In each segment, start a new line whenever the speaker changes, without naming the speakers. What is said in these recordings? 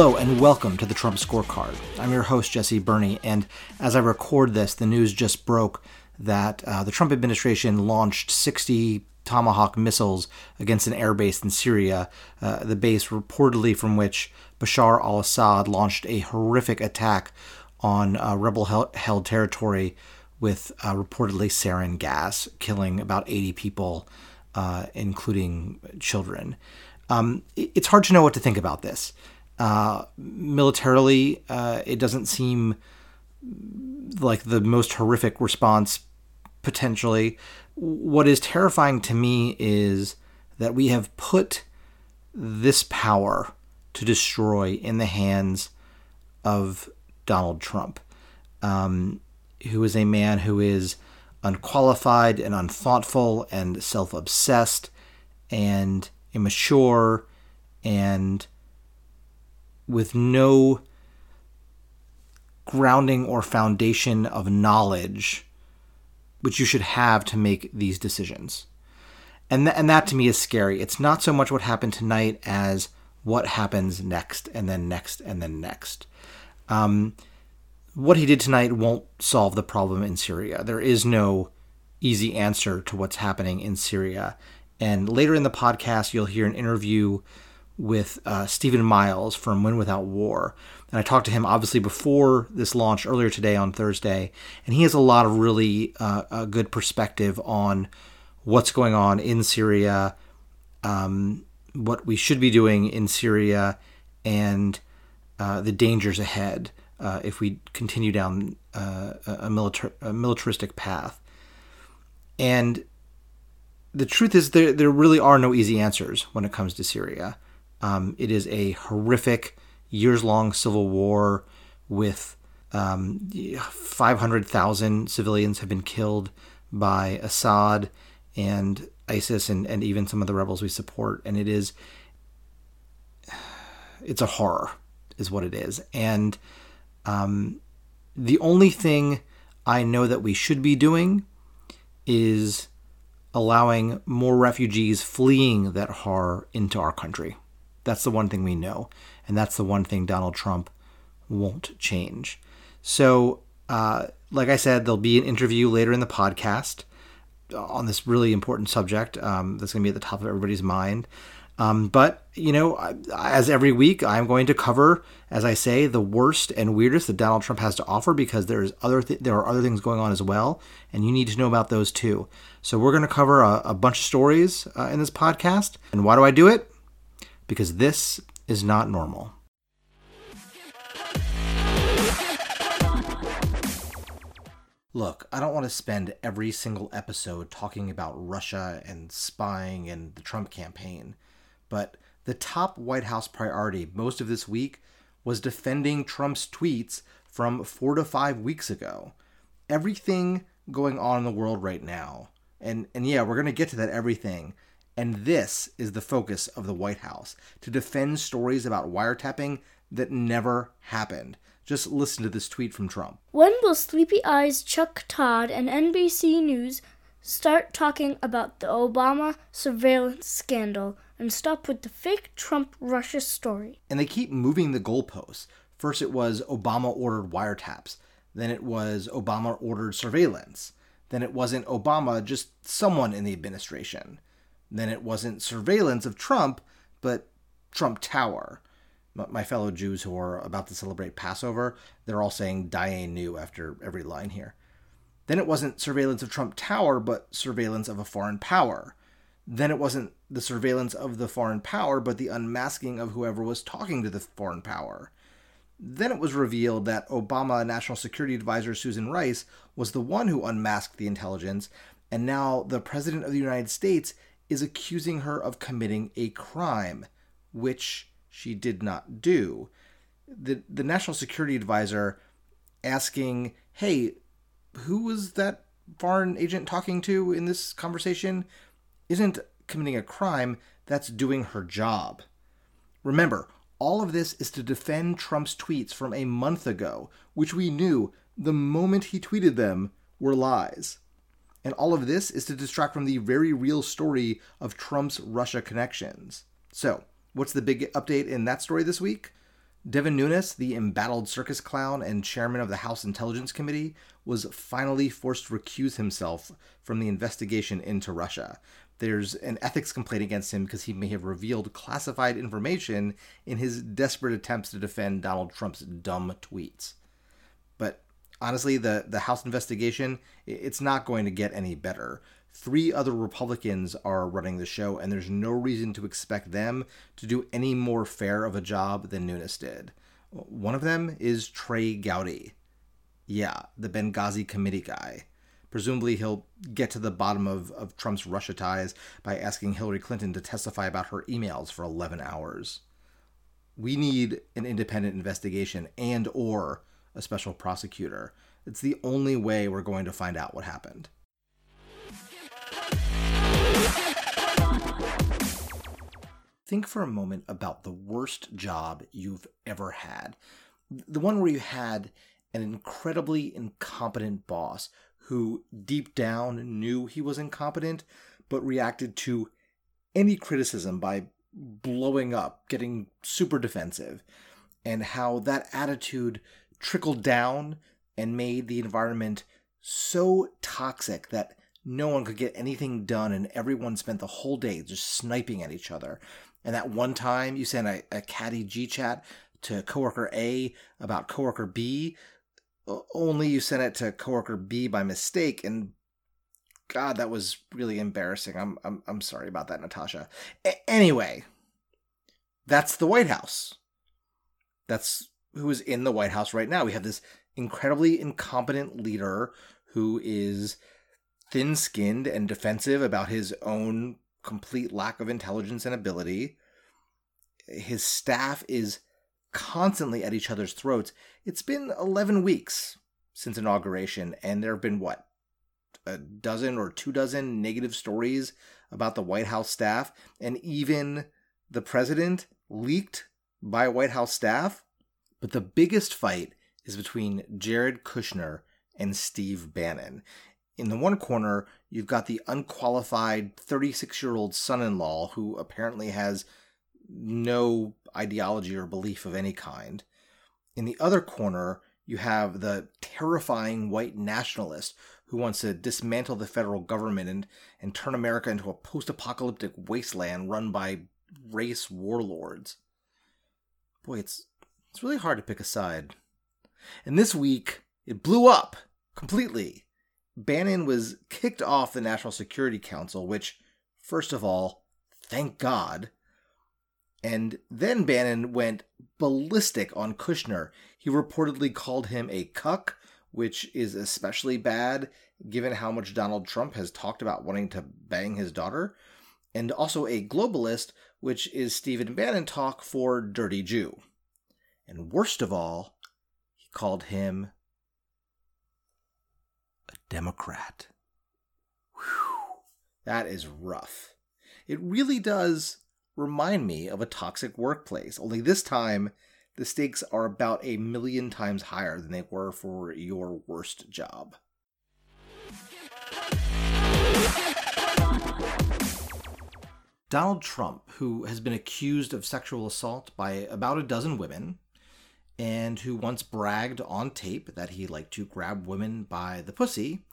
Hello and welcome to the Trump Scorecard. I'm your host, Jesse Berney, and as I record this, the news just broke that uh, the Trump administration launched 60 Tomahawk missiles against an airbase in Syria, uh, the base reportedly from which Bashar al Assad launched a horrific attack on uh, rebel held territory with uh, reportedly sarin gas, killing about 80 people, uh, including children. Um, it's hard to know what to think about this. Militarily, uh, it doesn't seem like the most horrific response potentially. What is terrifying to me is that we have put this power to destroy in the hands of Donald Trump, um, who is a man who is unqualified and unthoughtful and self obsessed and immature and with no grounding or foundation of knowledge which you should have to make these decisions. And, th- and that to me is scary. It's not so much what happened tonight as what happens next and then next and then next. Um, what he did tonight won't solve the problem in Syria. There is no easy answer to what's happening in Syria. And later in the podcast, you'll hear an interview with uh, Stephen Miles from Win Without War. And I talked to him obviously before this launch earlier today on Thursday, and he has a lot of really uh, a good perspective on what's going on in Syria, um, what we should be doing in Syria, and uh, the dangers ahead uh, if we continue down uh, a, militar- a militaristic path. And the truth is, there, there really are no easy answers when it comes to Syria. Um, it is a horrific, years long civil war with um, 500,000 civilians have been killed by Assad and ISIS and, and even some of the rebels we support. And it is, it's a horror, is what it is. And um, the only thing I know that we should be doing is allowing more refugees fleeing that horror into our country. That's the one thing we know. And that's the one thing Donald Trump won't change. So, uh, like I said, there'll be an interview later in the podcast on this really important subject um, that's going to be at the top of everybody's mind. Um, but, you know, as every week, I'm going to cover, as I say, the worst and weirdest that Donald Trump has to offer because there's other th- there are other things going on as well, and you need to know about those too. So we're going to cover a, a bunch of stories uh, in this podcast. And why do I do it? Because this is not normal. Look, I don't want to spend every single episode talking about Russia and spying and the Trump campaign, but the top White House priority most of this week was defending Trump's tweets from four to five weeks ago. Everything going on in the world right now, and, and yeah, we're going to get to that everything, and this is the focus of the White House to defend stories about wiretapping that never happened. Just listen to this tweet from Trump.
When will Sleepy Eyes Chuck Todd and NBC News start talking about the Obama surveillance scandal and stop with the fake Trump Russia story?
And they keep moving the goalposts. First, it was Obama ordered wiretaps. Then it was Obama ordered surveillance. Then it wasn't Obama, just someone in the administration. Then it wasn't surveillance of Trump, but Trump Tower. My fellow Jews who are about to celebrate Passover, they're all saying Dayenu after every line here. Then it wasn't surveillance of Trump Tower, but surveillance of a foreign power. Then it wasn't the surveillance of the foreign power, but the unmasking of whoever was talking to the foreign power. Then it was revealed that Obama National Security Advisor Susan Rice was the one who unmasked the intelligence, and now the President of the United States is accusing her of committing a crime, which she did not do. The, the National Security Advisor asking, hey, who was that foreign agent talking to in this conversation? Isn't committing a crime, that's doing her job. Remember, all of this is to defend Trump's tweets from a month ago, which we knew the moment he tweeted them were lies. And all of this is to distract from the very real story of Trump's Russia connections. So, what's the big update in that story this week? Devin Nunes, the embattled circus clown and chairman of the House Intelligence Committee, was finally forced to recuse himself from the investigation into Russia. There's an ethics complaint against him because he may have revealed classified information in his desperate attempts to defend Donald Trump's dumb tweets. Honestly, the, the House investigation, it's not going to get any better. Three other Republicans are running the show, and there's no reason to expect them to do any more fair of a job than Nunes did. One of them is Trey Gowdy. Yeah, the Benghazi committee guy. Presumably, he'll get to the bottom of, of Trump's Russia ties by asking Hillary Clinton to testify about her emails for 11 hours. We need an independent investigation and or a special prosecutor. It's the only way we're going to find out what happened. Think for a moment about the worst job you've ever had. The one where you had an incredibly incompetent boss who deep down knew he was incompetent, but reacted to any criticism by blowing up, getting super defensive, and how that attitude trickled down and made the environment so toxic that no one could get anything done and everyone spent the whole day just sniping at each other. And that one time you sent a, a catty G chat to coworker A about coworker B, only you sent it to coworker B by mistake and God, that was really embarrassing. I'm I'm I'm sorry about that, Natasha. A- anyway, that's the White House. That's who is in the White House right now. We have this incredibly incompetent leader who is thin skinned and defensive about his own complete lack of intelligence and ability. His staff is constantly at each other's throats. It's been 11 weeks since inauguration, and there have been what? A dozen or two dozen negative stories about the White House staff, and even the president leaked by White House staff. But the biggest fight is between Jared Kushner and Steve Bannon in the one corner, you've got the unqualified 36 year old son in law who apparently has no ideology or belief of any kind. In the other corner, you have the terrifying white nationalist who wants to dismantle the federal government and, and turn America into a post apocalyptic wasteland run by race warlords. Boy, it's, it's really hard to pick a side. And this week, it blew up completely. Bannon was kicked off the National Security Council, which, first of all, thank God. And then Bannon went ballistic on Kushner. He reportedly called him a cuck, which is especially bad given how much Donald Trump has talked about wanting to bang his daughter, and also a globalist, which is Stephen Bannon talk for Dirty Jew. And worst of all, he called him a Democrat. Whew, that is rough. It really does remind me of a toxic workplace, only this time the stakes are about a million times higher than they were for your worst job. Donald Trump, who has been accused of sexual assault by about a dozen women, and who once bragged on tape that he liked to grab women by the pussy,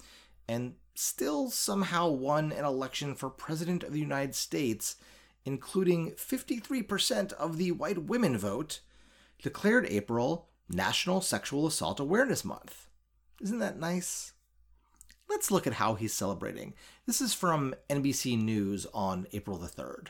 and still somehow won an election for President of the United States, including 53% of the white women vote, declared April National Sexual Assault Awareness Month. Isn't that nice? Let's look at how he's celebrating. This is from NBC News on April the 3rd.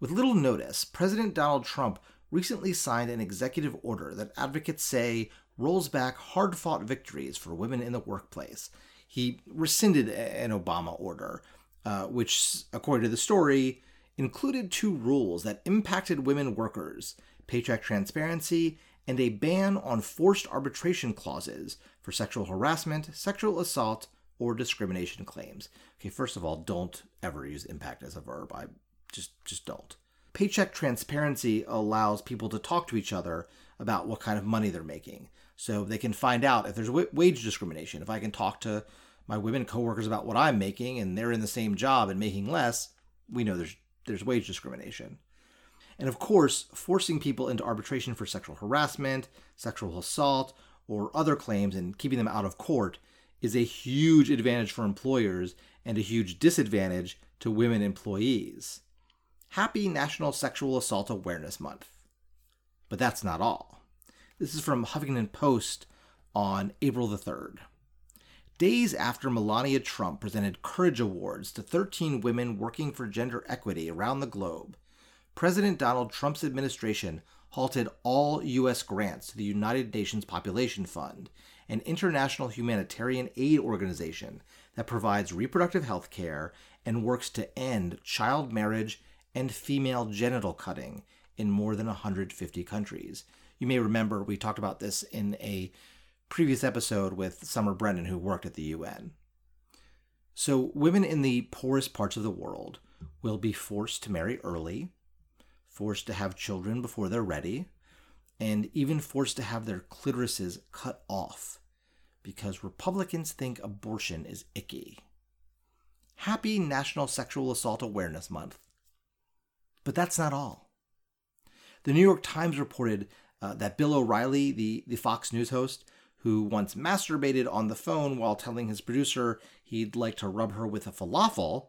With little notice, President Donald Trump recently signed an executive order that advocates say rolls back hard fought victories for women in the workplace. He rescinded an Obama order, uh, which, according to the story, included two rules that impacted women workers paycheck transparency and a ban on forced arbitration clauses for sexual harassment, sexual assault, or discrimination claims. Okay, first of all, don't ever use impact as a verb. I just just don't paycheck transparency allows people to talk to each other about what kind of money they're making. So they can find out if there's wage discrimination. If I can talk to my women coworkers about what I'm making and they're in the same job and making less, we know there's there's wage discrimination. And of course, forcing people into arbitration for sexual harassment, sexual assault, or other claims and keeping them out of court is a huge advantage for employers and a huge disadvantage to women employees. Happy National Sexual Assault Awareness Month. But that's not all. This is from Huffington Post on April the 3rd. Days after Melania Trump presented Courage Awards to 13 women working for gender equity around the globe, President Donald Trump's administration halted all U.S. grants to the United Nations Population Fund, an international humanitarian aid organization that provides reproductive health care and works to end child marriage and female genital cutting in more than 150 countries. You may remember we talked about this in a previous episode with Summer Brennan, who worked at the UN. So, women in the poorest parts of the world will be forced to marry early, forced to have children before they're ready, and even forced to have their clitorises cut off because Republicans think abortion is icky. Happy National Sexual Assault Awareness Month. But that's not all. The New York Times reported uh, that Bill O'Reilly, the, the Fox News host, who once masturbated on the phone while telling his producer he'd like to rub her with a falafel,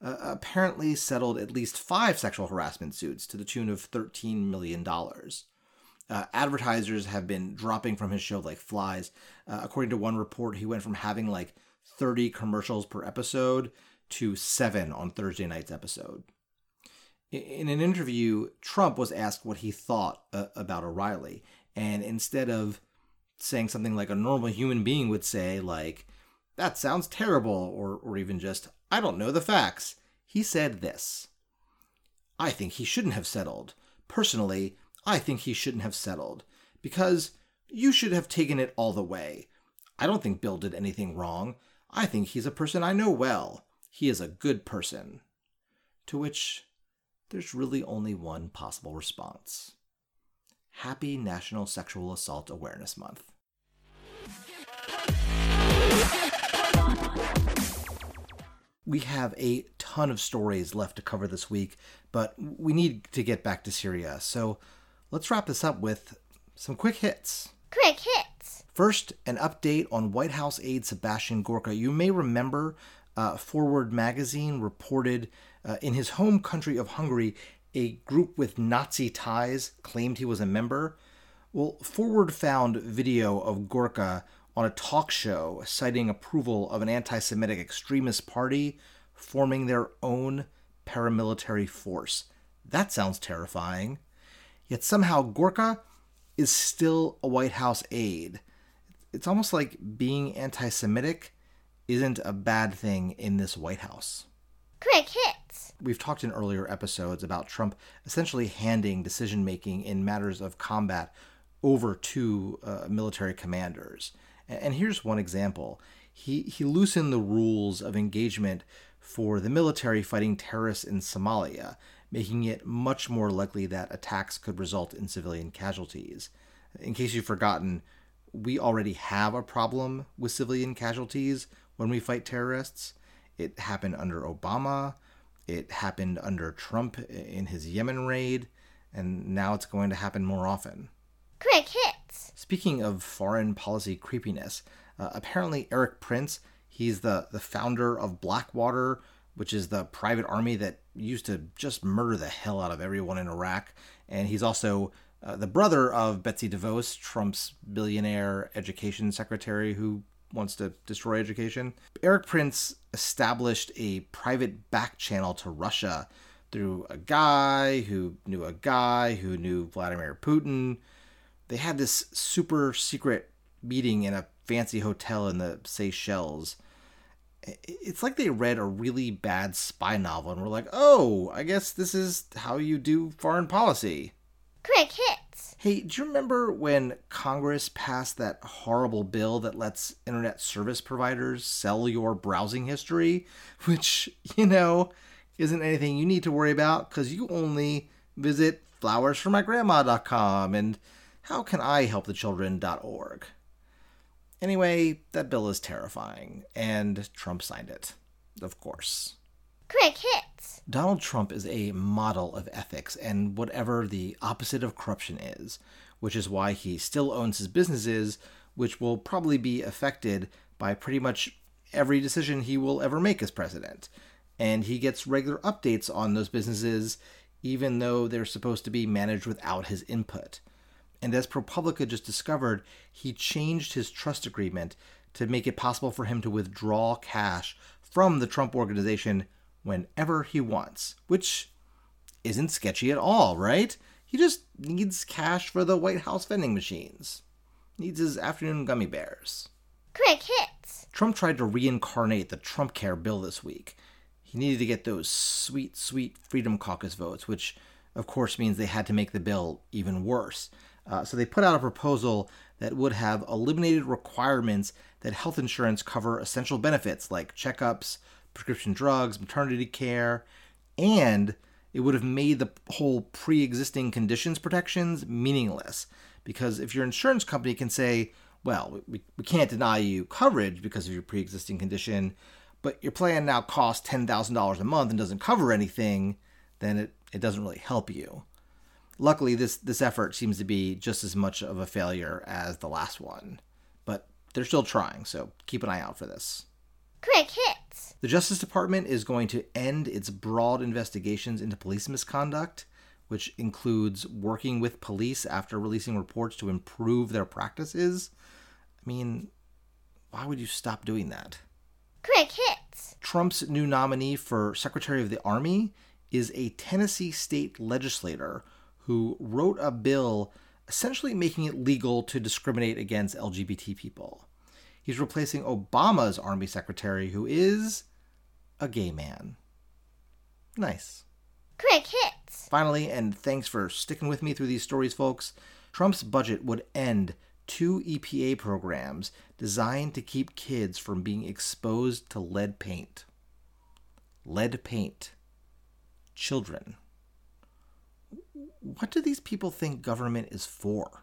uh, apparently settled at least five sexual harassment suits to the tune of $13 million. Uh, advertisers have been dropping from his show like flies. Uh, according to one report, he went from having like 30 commercials per episode to seven on Thursday night's episode. In an interview, Trump was asked what he thought uh, about O'Reilly. And instead of saying something like a normal human being would say, like, that sounds terrible, or, or even just, I don't know the facts, he said this I think he shouldn't have settled. Personally, I think he shouldn't have settled. Because you should have taken it all the way. I don't think Bill did anything wrong. I think he's a person I know well. He is a good person. To which there's really only one possible response. Happy National Sexual Assault Awareness Month. We have a ton of stories left to cover this week, but we need to get back to Syria. So let's wrap this up with some quick hits.
Quick hits.
First, an update on White House aide Sebastian Gorka. You may remember uh, Forward magazine reported uh, in his home country of Hungary, a group with Nazi ties claimed he was a member. Well, Forward found video of Gorka on a talk show citing approval of an anti Semitic extremist party forming their own paramilitary force. That sounds terrifying. Yet somehow Gorka is still a White House aide. It's almost like being anti Semitic isn't a bad thing in this White House.
Quick hits.
We've talked in earlier episodes about Trump essentially handing decision making in matters of combat over to uh, military commanders. And here's one example. He, he loosened the rules of engagement for the military fighting terrorists in Somalia, making it much more likely that attacks could result in civilian casualties. In case you've forgotten, we already have a problem with civilian casualties when we fight terrorists. It happened under Obama, it happened under Trump in his Yemen raid, and now it's going to happen more often.
Quick hits.
Speaking of foreign policy creepiness, uh, apparently Erik Prince, he's the, the founder of Blackwater, which is the private army that used to just murder the hell out of everyone in Iraq. And he's also uh, the brother of Betsy DeVos, Trump's billionaire education secretary who wants to destroy education. Erik Prince established a private back channel to Russia through a guy who knew a guy who knew Vladimir Putin they had this super secret meeting in a fancy hotel in the Seychelles. It's like they read a really bad spy novel and were like, oh, I guess this is how you do foreign policy.
Quick hits.
Hey, do you remember when Congress passed that horrible bill that lets internet service providers sell your browsing history? Which, you know, isn't anything you need to worry about because you only visit flowersformygrandma.com and how can I help the children.org? Anyway, that bill is terrifying, and Trump signed it, of course.
Quick hits.
Donald Trump is a model of ethics and whatever the opposite of corruption is, which is why he still owns his businesses, which will probably be affected by pretty much every decision he will ever make as president. And he gets regular updates on those businesses, even though they're supposed to be managed without his input. And as ProPublica just discovered, he changed his trust agreement to make it possible for him to withdraw cash from the Trump organization whenever he wants, which isn't sketchy at all, right? He just needs cash for the White House vending machines. Needs his afternoon gummy bears.
Quick hits.
Trump tried to reincarnate the Trump Care bill this week. He needed to get those sweet, sweet Freedom Caucus votes, which of course means they had to make the bill even worse. Uh, so they put out a proposal that would have eliminated requirements that health insurance cover essential benefits like checkups, prescription drugs, maternity care, and it would have made the whole pre existing conditions protections meaningless. Because if your insurance company can say, well, we, we can't deny you coverage because of your pre existing condition, but your plan now costs $10,000 a month and doesn't cover anything, then it, it doesn't really help you. Luckily, this, this effort seems to be just as much of a failure as the last one, but they're still trying, so keep an eye out for this.
Quick hits.
The Justice Department is going to end its broad investigations into police misconduct, which includes working with police after releasing reports to improve their practices. I mean, why would you stop doing that?
Quick hits.
Trump's new nominee for Secretary of the Army is a Tennessee state legislator who wrote a bill essentially making it legal to discriminate against LGBT people. He's replacing Obama's Army Secretary, who is a gay man. Nice.
Quick hits.
Finally, and thanks for sticking with me through these stories, folks, Trump's budget would end two EPA programs designed to keep kids from being exposed to lead paint. Lead paint. Children. What do these people think government is for?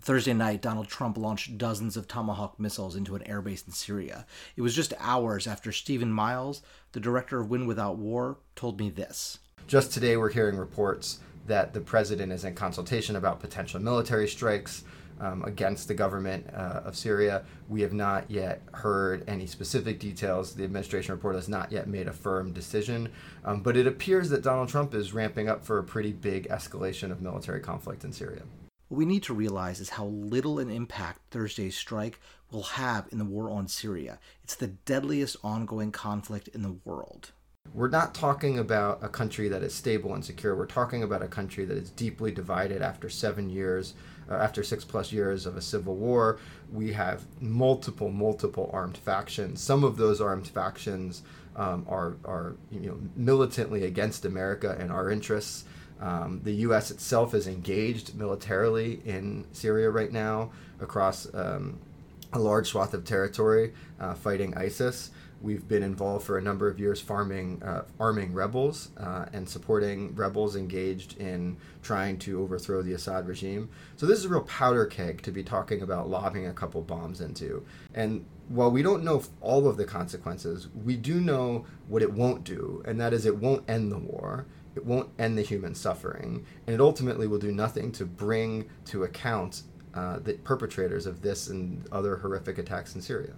Thursday night, Donald Trump launched dozens of Tomahawk missiles into an airbase in Syria. It was just hours after Stephen Miles, the director of Win Without War, told me this.
Just today, we're hearing reports that the president is in consultation about potential military strikes um, against the government uh, of Syria. We have not yet heard any specific details. The administration report has not yet made a firm decision, um, but it appears that Donald Trump is ramping up for a pretty big escalation of military conflict in Syria.
What we need to realize is how little an impact Thursday's strike will have in the war on Syria. It's the deadliest ongoing conflict in the world.
We're not talking about a country that is stable and secure. We're talking about a country that is deeply divided after seven years, uh, after six plus years of a civil war. We have multiple, multiple armed factions. Some of those armed factions um, are, are you know, militantly against America and our interests. Um, the U.S. itself is engaged militarily in Syria right now across um, a large swath of territory uh, fighting ISIS. We've been involved for a number of years farming, uh, arming rebels uh, and supporting rebels engaged in trying to overthrow the Assad regime. So this is a real powder keg to be talking about lobbing a couple bombs into. And while we don't know all of the consequences, we do know what it won't do, and that is it won't end the war it won't end the human suffering, and it ultimately will do nothing to bring to account uh, the perpetrators of this and other horrific attacks in Syria.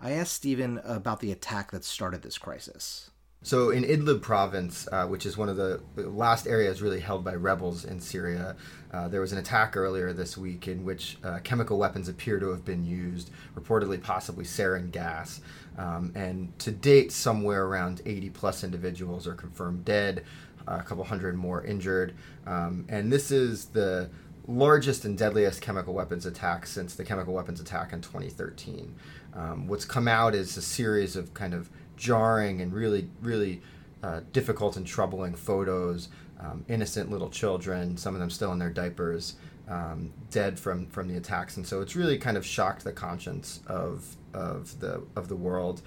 I asked Stephen about the attack that started this crisis.
So, in Idlib province, uh, which is one of the last areas really held by rebels in Syria, uh, there was an attack earlier this week in which uh, chemical weapons appear to have been used, reportedly, possibly sarin gas. Um, and to date, somewhere around 80 plus individuals are confirmed dead a couple hundred more injured. Um, and this is the largest and deadliest chemical weapons attack since the chemical weapons attack in 2013. Um, what's come out is a series of kind of jarring and really, really uh, difficult and troubling photos. Um, innocent little children, some of them still in their diapers, um, dead from from the attacks, and so it's really kind of shocked the conscience of of the of the world,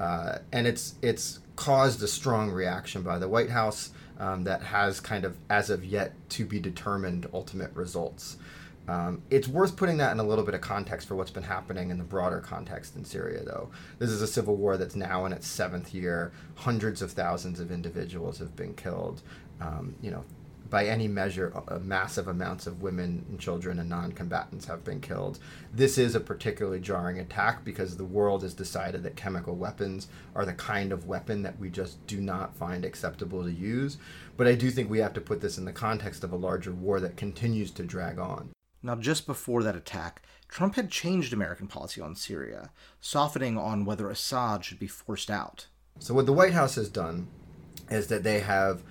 uh, and it's it's caused a strong reaction by the White House um, that has kind of, as of yet, to be determined ultimate results. Um, it's worth putting that in a little bit of context for what's been happening in the broader context in Syria, though. This is a civil war that's now in its seventh year. Hundreds of thousands of individuals have been killed. Um, you know, by any measure, massive amounts of women and children and non combatants have been killed. This is a particularly jarring attack because the world has decided that chemical weapons are the kind of weapon that we just do not find acceptable to use. But I do think we have to put this in the context of a larger war that continues to drag on.
Now, just before that attack, Trump had changed American policy on Syria, softening on whether Assad should be forced out.
So, what the White House has done is that they have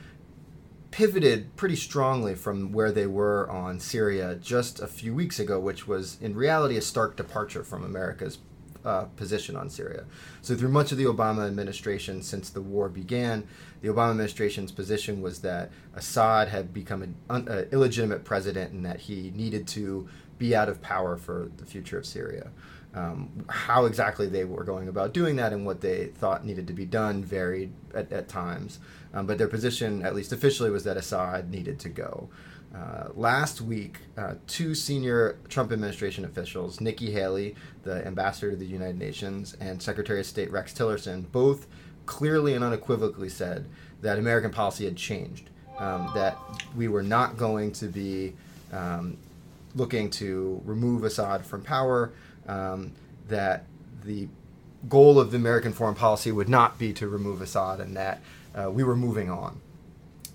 pivoted pretty strongly from where they were on Syria just a few weeks ago, which was in reality a stark departure from America's uh, position on Syria. So, through much of the Obama administration since the war began, the Obama administration's position was that Assad had become an uh, illegitimate president and that he needed to be out of power for the future of Syria. Um, how exactly they were going about doing that and what they thought needed to be done varied at, at times. Um, but their position, at least officially, was that Assad needed to go. Uh, last week, uh, two senior Trump administration officials, Nikki Haley, the ambassador to the United Nations, and Secretary of State Rex Tillerson, both clearly and unequivocally said that American policy had changed, um, that we were not going to be um, looking to remove Assad from power, um, that the goal of the American foreign policy would not be to remove Assad, and that uh, we were moving on.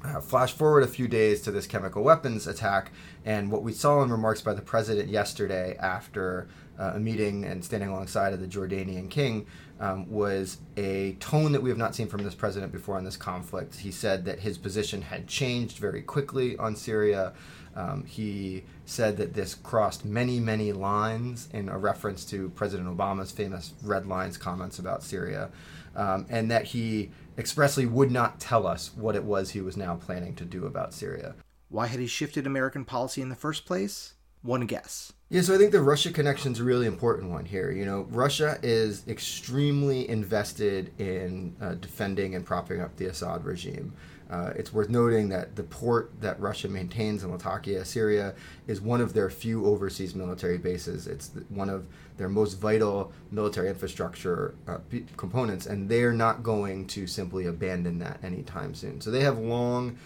Uh, flash forward a few days to this chemical weapons attack, and what we saw in remarks by the president yesterday after uh, a meeting and standing alongside of the Jordanian king um, was a tone that we have not seen from this president before in this conflict. He said that his position had changed very quickly on Syria. Um, he said that this crossed many, many lines in a reference to President Obama's famous red lines comments about Syria, um, and that he expressly would not tell us what it was he was now planning to do about Syria.
Why had he shifted American policy in the first place? One guess.
Yeah, so I think the Russia connection is a really important one here. You know, Russia is extremely invested in uh, defending and propping up the Assad regime. Uh, it's worth noting that the port that Russia maintains in Latakia, Syria, is one of their few overseas military bases. It's one of their most vital military infrastructure uh, components, and they're not going to simply abandon that anytime soon. So they have long,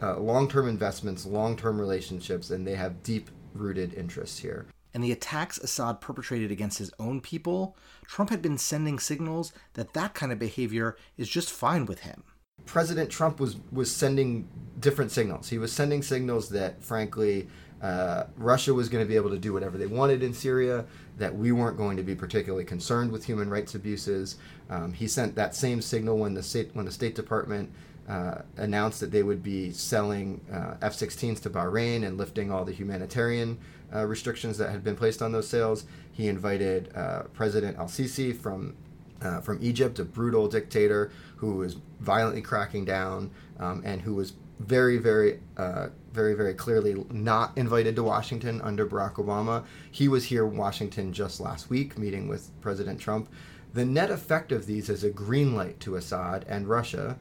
uh, long-term investments, long-term relationships, and they have deep-rooted interests here.
And the attacks Assad perpetrated against his own people, Trump had been sending signals that that kind of behavior is just fine with him.
President Trump was was sending different signals. He was sending signals that, frankly, uh, Russia was going to be able to do whatever they wanted in Syria. That we weren't going to be particularly concerned with human rights abuses. Um, he sent that same signal when the state when the State Department uh, announced that they would be selling uh, F-16s to Bahrain and lifting all the humanitarian uh, restrictions that had been placed on those sales. He invited uh, President Al Sisi from uh, from Egypt, a brutal dictator who was violently cracking down um, and who was very, very, uh, very, very clearly not invited to Washington under Barack Obama. He was here in Washington just last week, meeting with President Trump. The net effect of these is a green light to Assad and Russia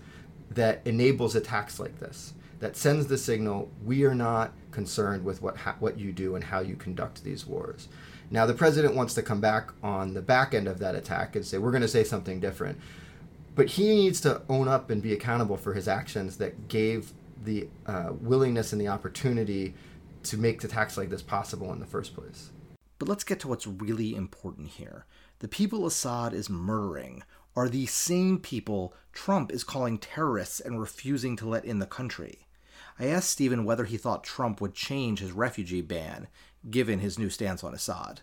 that enables attacks like this. That sends the signal we are not concerned with what ha- what you do and how you conduct these wars. Now, the president wants to come back on the back end of that attack and say, we're going to say something different. But he needs to own up and be accountable for his actions that gave the uh, willingness and the opportunity to make the attacks like this possible in the first place.
But let's get to what's really important here. The people Assad is murdering are the same people Trump is calling terrorists and refusing to let in the country. I asked Stephen whether he thought Trump would change his refugee ban given his new stance on Assad.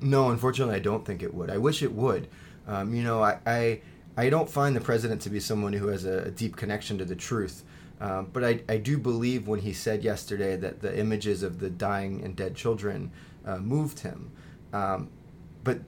No, unfortunately, I don't think it would. I wish it would. Um, you know, I, I, I don't find the president to be someone who has a, a deep connection to the truth. Um, but I, I do believe when he said yesterday that the images of the dying and dead children uh, moved him. Um, but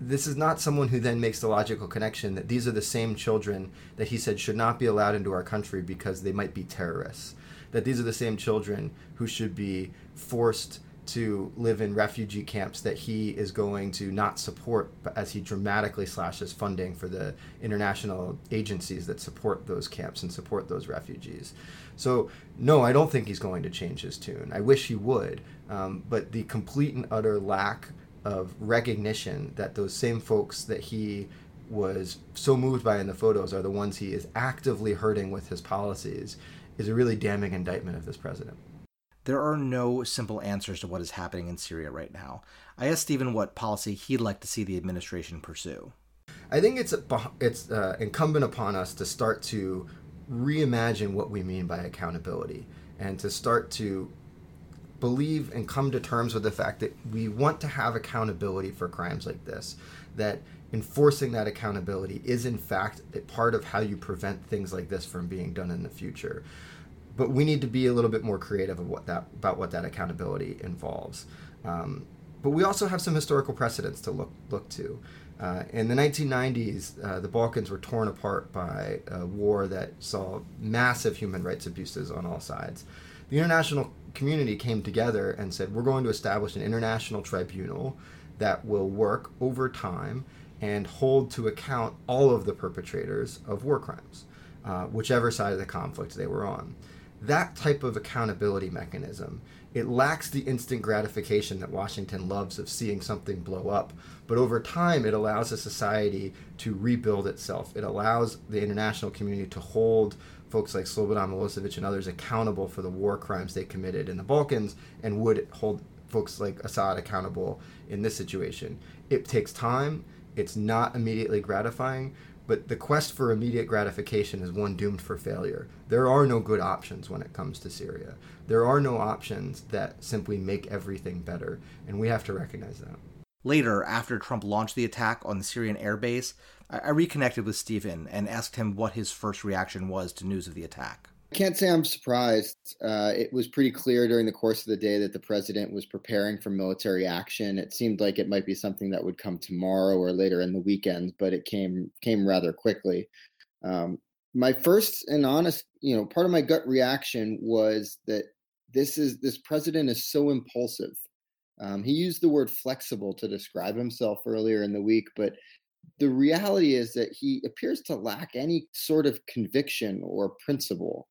this is not someone who then makes the logical connection that these are the same children that he said should not be allowed into our country because they might be terrorists. That these are the same children who should be forced to live in refugee camps that he is going to not support as he dramatically slashes funding for the international agencies that support those camps and support those refugees. So, no, I don't think he's going to change his tune. I wish he would. Um, but the complete and utter lack of recognition that those same folks that he was so moved by in the photos are the ones he is actively hurting with his policies is a really damning indictment of this president.
There are no simple answers to what is happening in Syria right now. I asked Stephen what policy he'd like to see the administration pursue.
I think it's it's uh, incumbent upon us to start to reimagine what we mean by accountability and to start to believe and come to terms with the fact that we want to have accountability for crimes like this that enforcing that accountability is in fact part of how you prevent things like this from being done in the future but we need to be a little bit more creative what that about what that accountability involves. Um, but we also have some historical precedents to look look to. Uh, in the 1990s, uh, the Balkans were torn apart by a war that saw massive human rights abuses on all sides. The international community came together and said, "We're going to establish an international tribunal that will work over time and hold to account all of the perpetrators of war crimes, uh, whichever side of the conflict they were on." That type of accountability mechanism it lacks the instant gratification that Washington loves of seeing something blow up. But over time, it allows a society to rebuild itself. It allows the international community to hold folks like Slobodan Milosevic and others accountable for the war crimes they committed in the Balkans and would hold folks like Assad accountable in this situation. It takes time, it's not immediately gratifying, but the quest for immediate gratification is one doomed for failure. There are no good options when it comes to Syria. There are no options that simply make everything better, and we have to recognize that.
Later, after Trump launched the attack on the Syrian airbase, I reconnected with Stephen and asked him what his first reaction was to news of the attack
can't say I'm surprised. Uh, it was pretty clear during the course of the day that the president was preparing for military action. It seemed like it might be something that would come tomorrow or later in the weekend, but it came came rather quickly. Um, my first and honest, you know, part of my gut reaction was that this is this president is so impulsive. Um, he used the word flexible to describe himself earlier in the week, but the reality is that he appears to lack any sort of conviction or principle.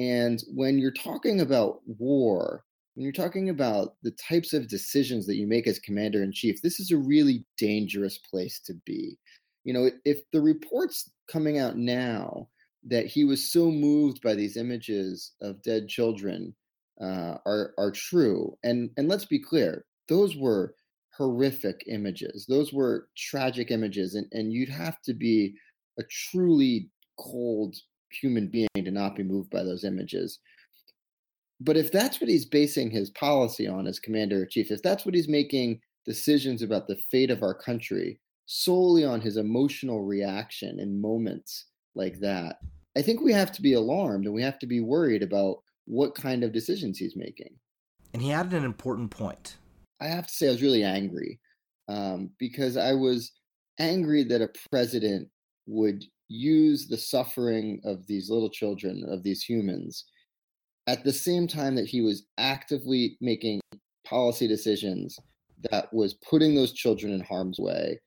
And when you're talking about war, when you're talking about the types of decisions that you make as commander in chief, this is a really dangerous place to be. You know, if the reports coming out now that he was so moved by these images of dead children uh, are are true, and and let's be clear, those were horrific images. Those were tragic images, and and you'd have to be a truly cold human being to not be moved by those images. But if that's what he's basing his policy on as commander in chief, if that's what he's making decisions about the fate of our country solely on his emotional reaction in moments like that, I think we have to be alarmed and we have to be worried about what kind of decisions he's making.
And he added an important point.
I have to say, I was really angry um, because I was angry that a president would use the suffering of these little children, of these humans, at the same time that he was actively making policy decisions that was putting those children in harm's way.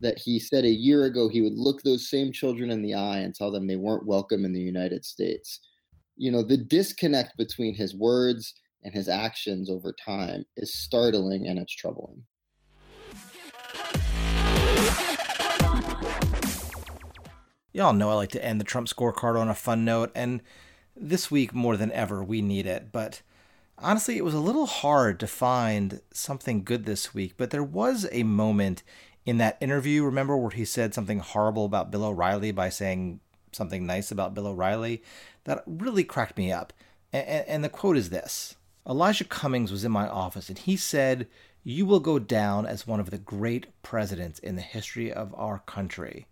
That he said a year ago he would look those same children in the eye and tell them they weren't welcome in the United States. You know, the disconnect between his words and his actions over time is startling and it's troubling.
Y'all know I like to end the Trump scorecard on a fun note, and this week more than ever, we need it. But honestly, it was a little hard to find something good this week, but there was a moment in that interview, remember, where he said something horrible about Bill O'Reilly by saying something nice about Bill O'Reilly that really cracked me up. And, the quote is this Elijah Cummings was in my office, and he said, You will go down as one of the great presidents in the history of our country.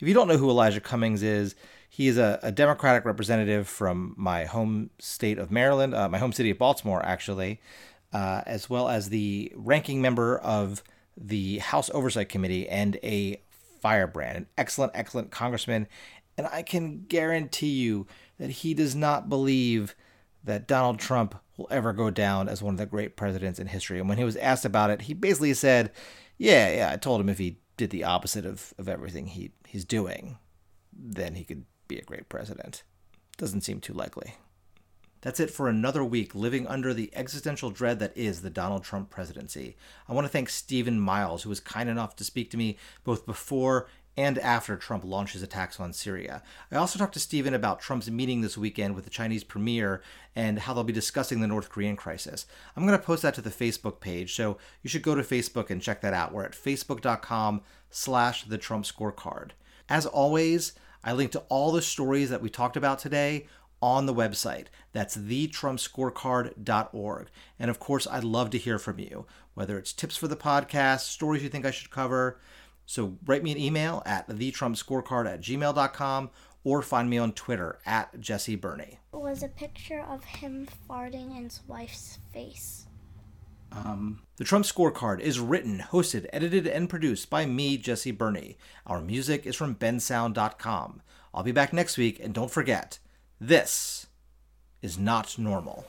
If you don't know who Elijah Cummings is, he is a, a Democratic representative from my home state of Maryland, uh, my home city of Baltimore, actually, uh, as well as the ranking member of the House Oversight Committee and a firebrand, an excellent, excellent congressman. And I can guarantee you that he does not believe that Donald Trump will ever go down as one of the great presidents in history. And when he was asked about it, he basically said, Yeah, yeah, I told him if he did the opposite of, of everything he, he's doing, then he could be a great president. Doesn't seem too likely. That's it for another week living under the existential dread that is the Donald Trump presidency. I want to thank Stephen Miles, who was kind enough to speak to me both before and after Trump launches attacks on Syria. I also talked to Stephen about Trump's meeting this weekend with the Chinese premier and how they'll be discussing the North Korean crisis. I'm going to post that to the Facebook page, so you should go to Facebook and check that out. We're at facebook.com slash the Trump scorecard. As always, I link to all the stories that we talked about today on the website. That's thetrumpscorecard.org. And of course, I'd love to hear from you, whether it's tips for the podcast, stories you think I should cover. So write me an email at thetrumpscorecard at gmail.com or find me on Twitter at Jesse Berney.
It was a picture of him farting in his wife's face.
Um, the Trump Scorecard is written, hosted, edited, and produced by me, Jesse Berney. Our music is from bensound.com. I'll be back next week, and don't forget, this is not normal.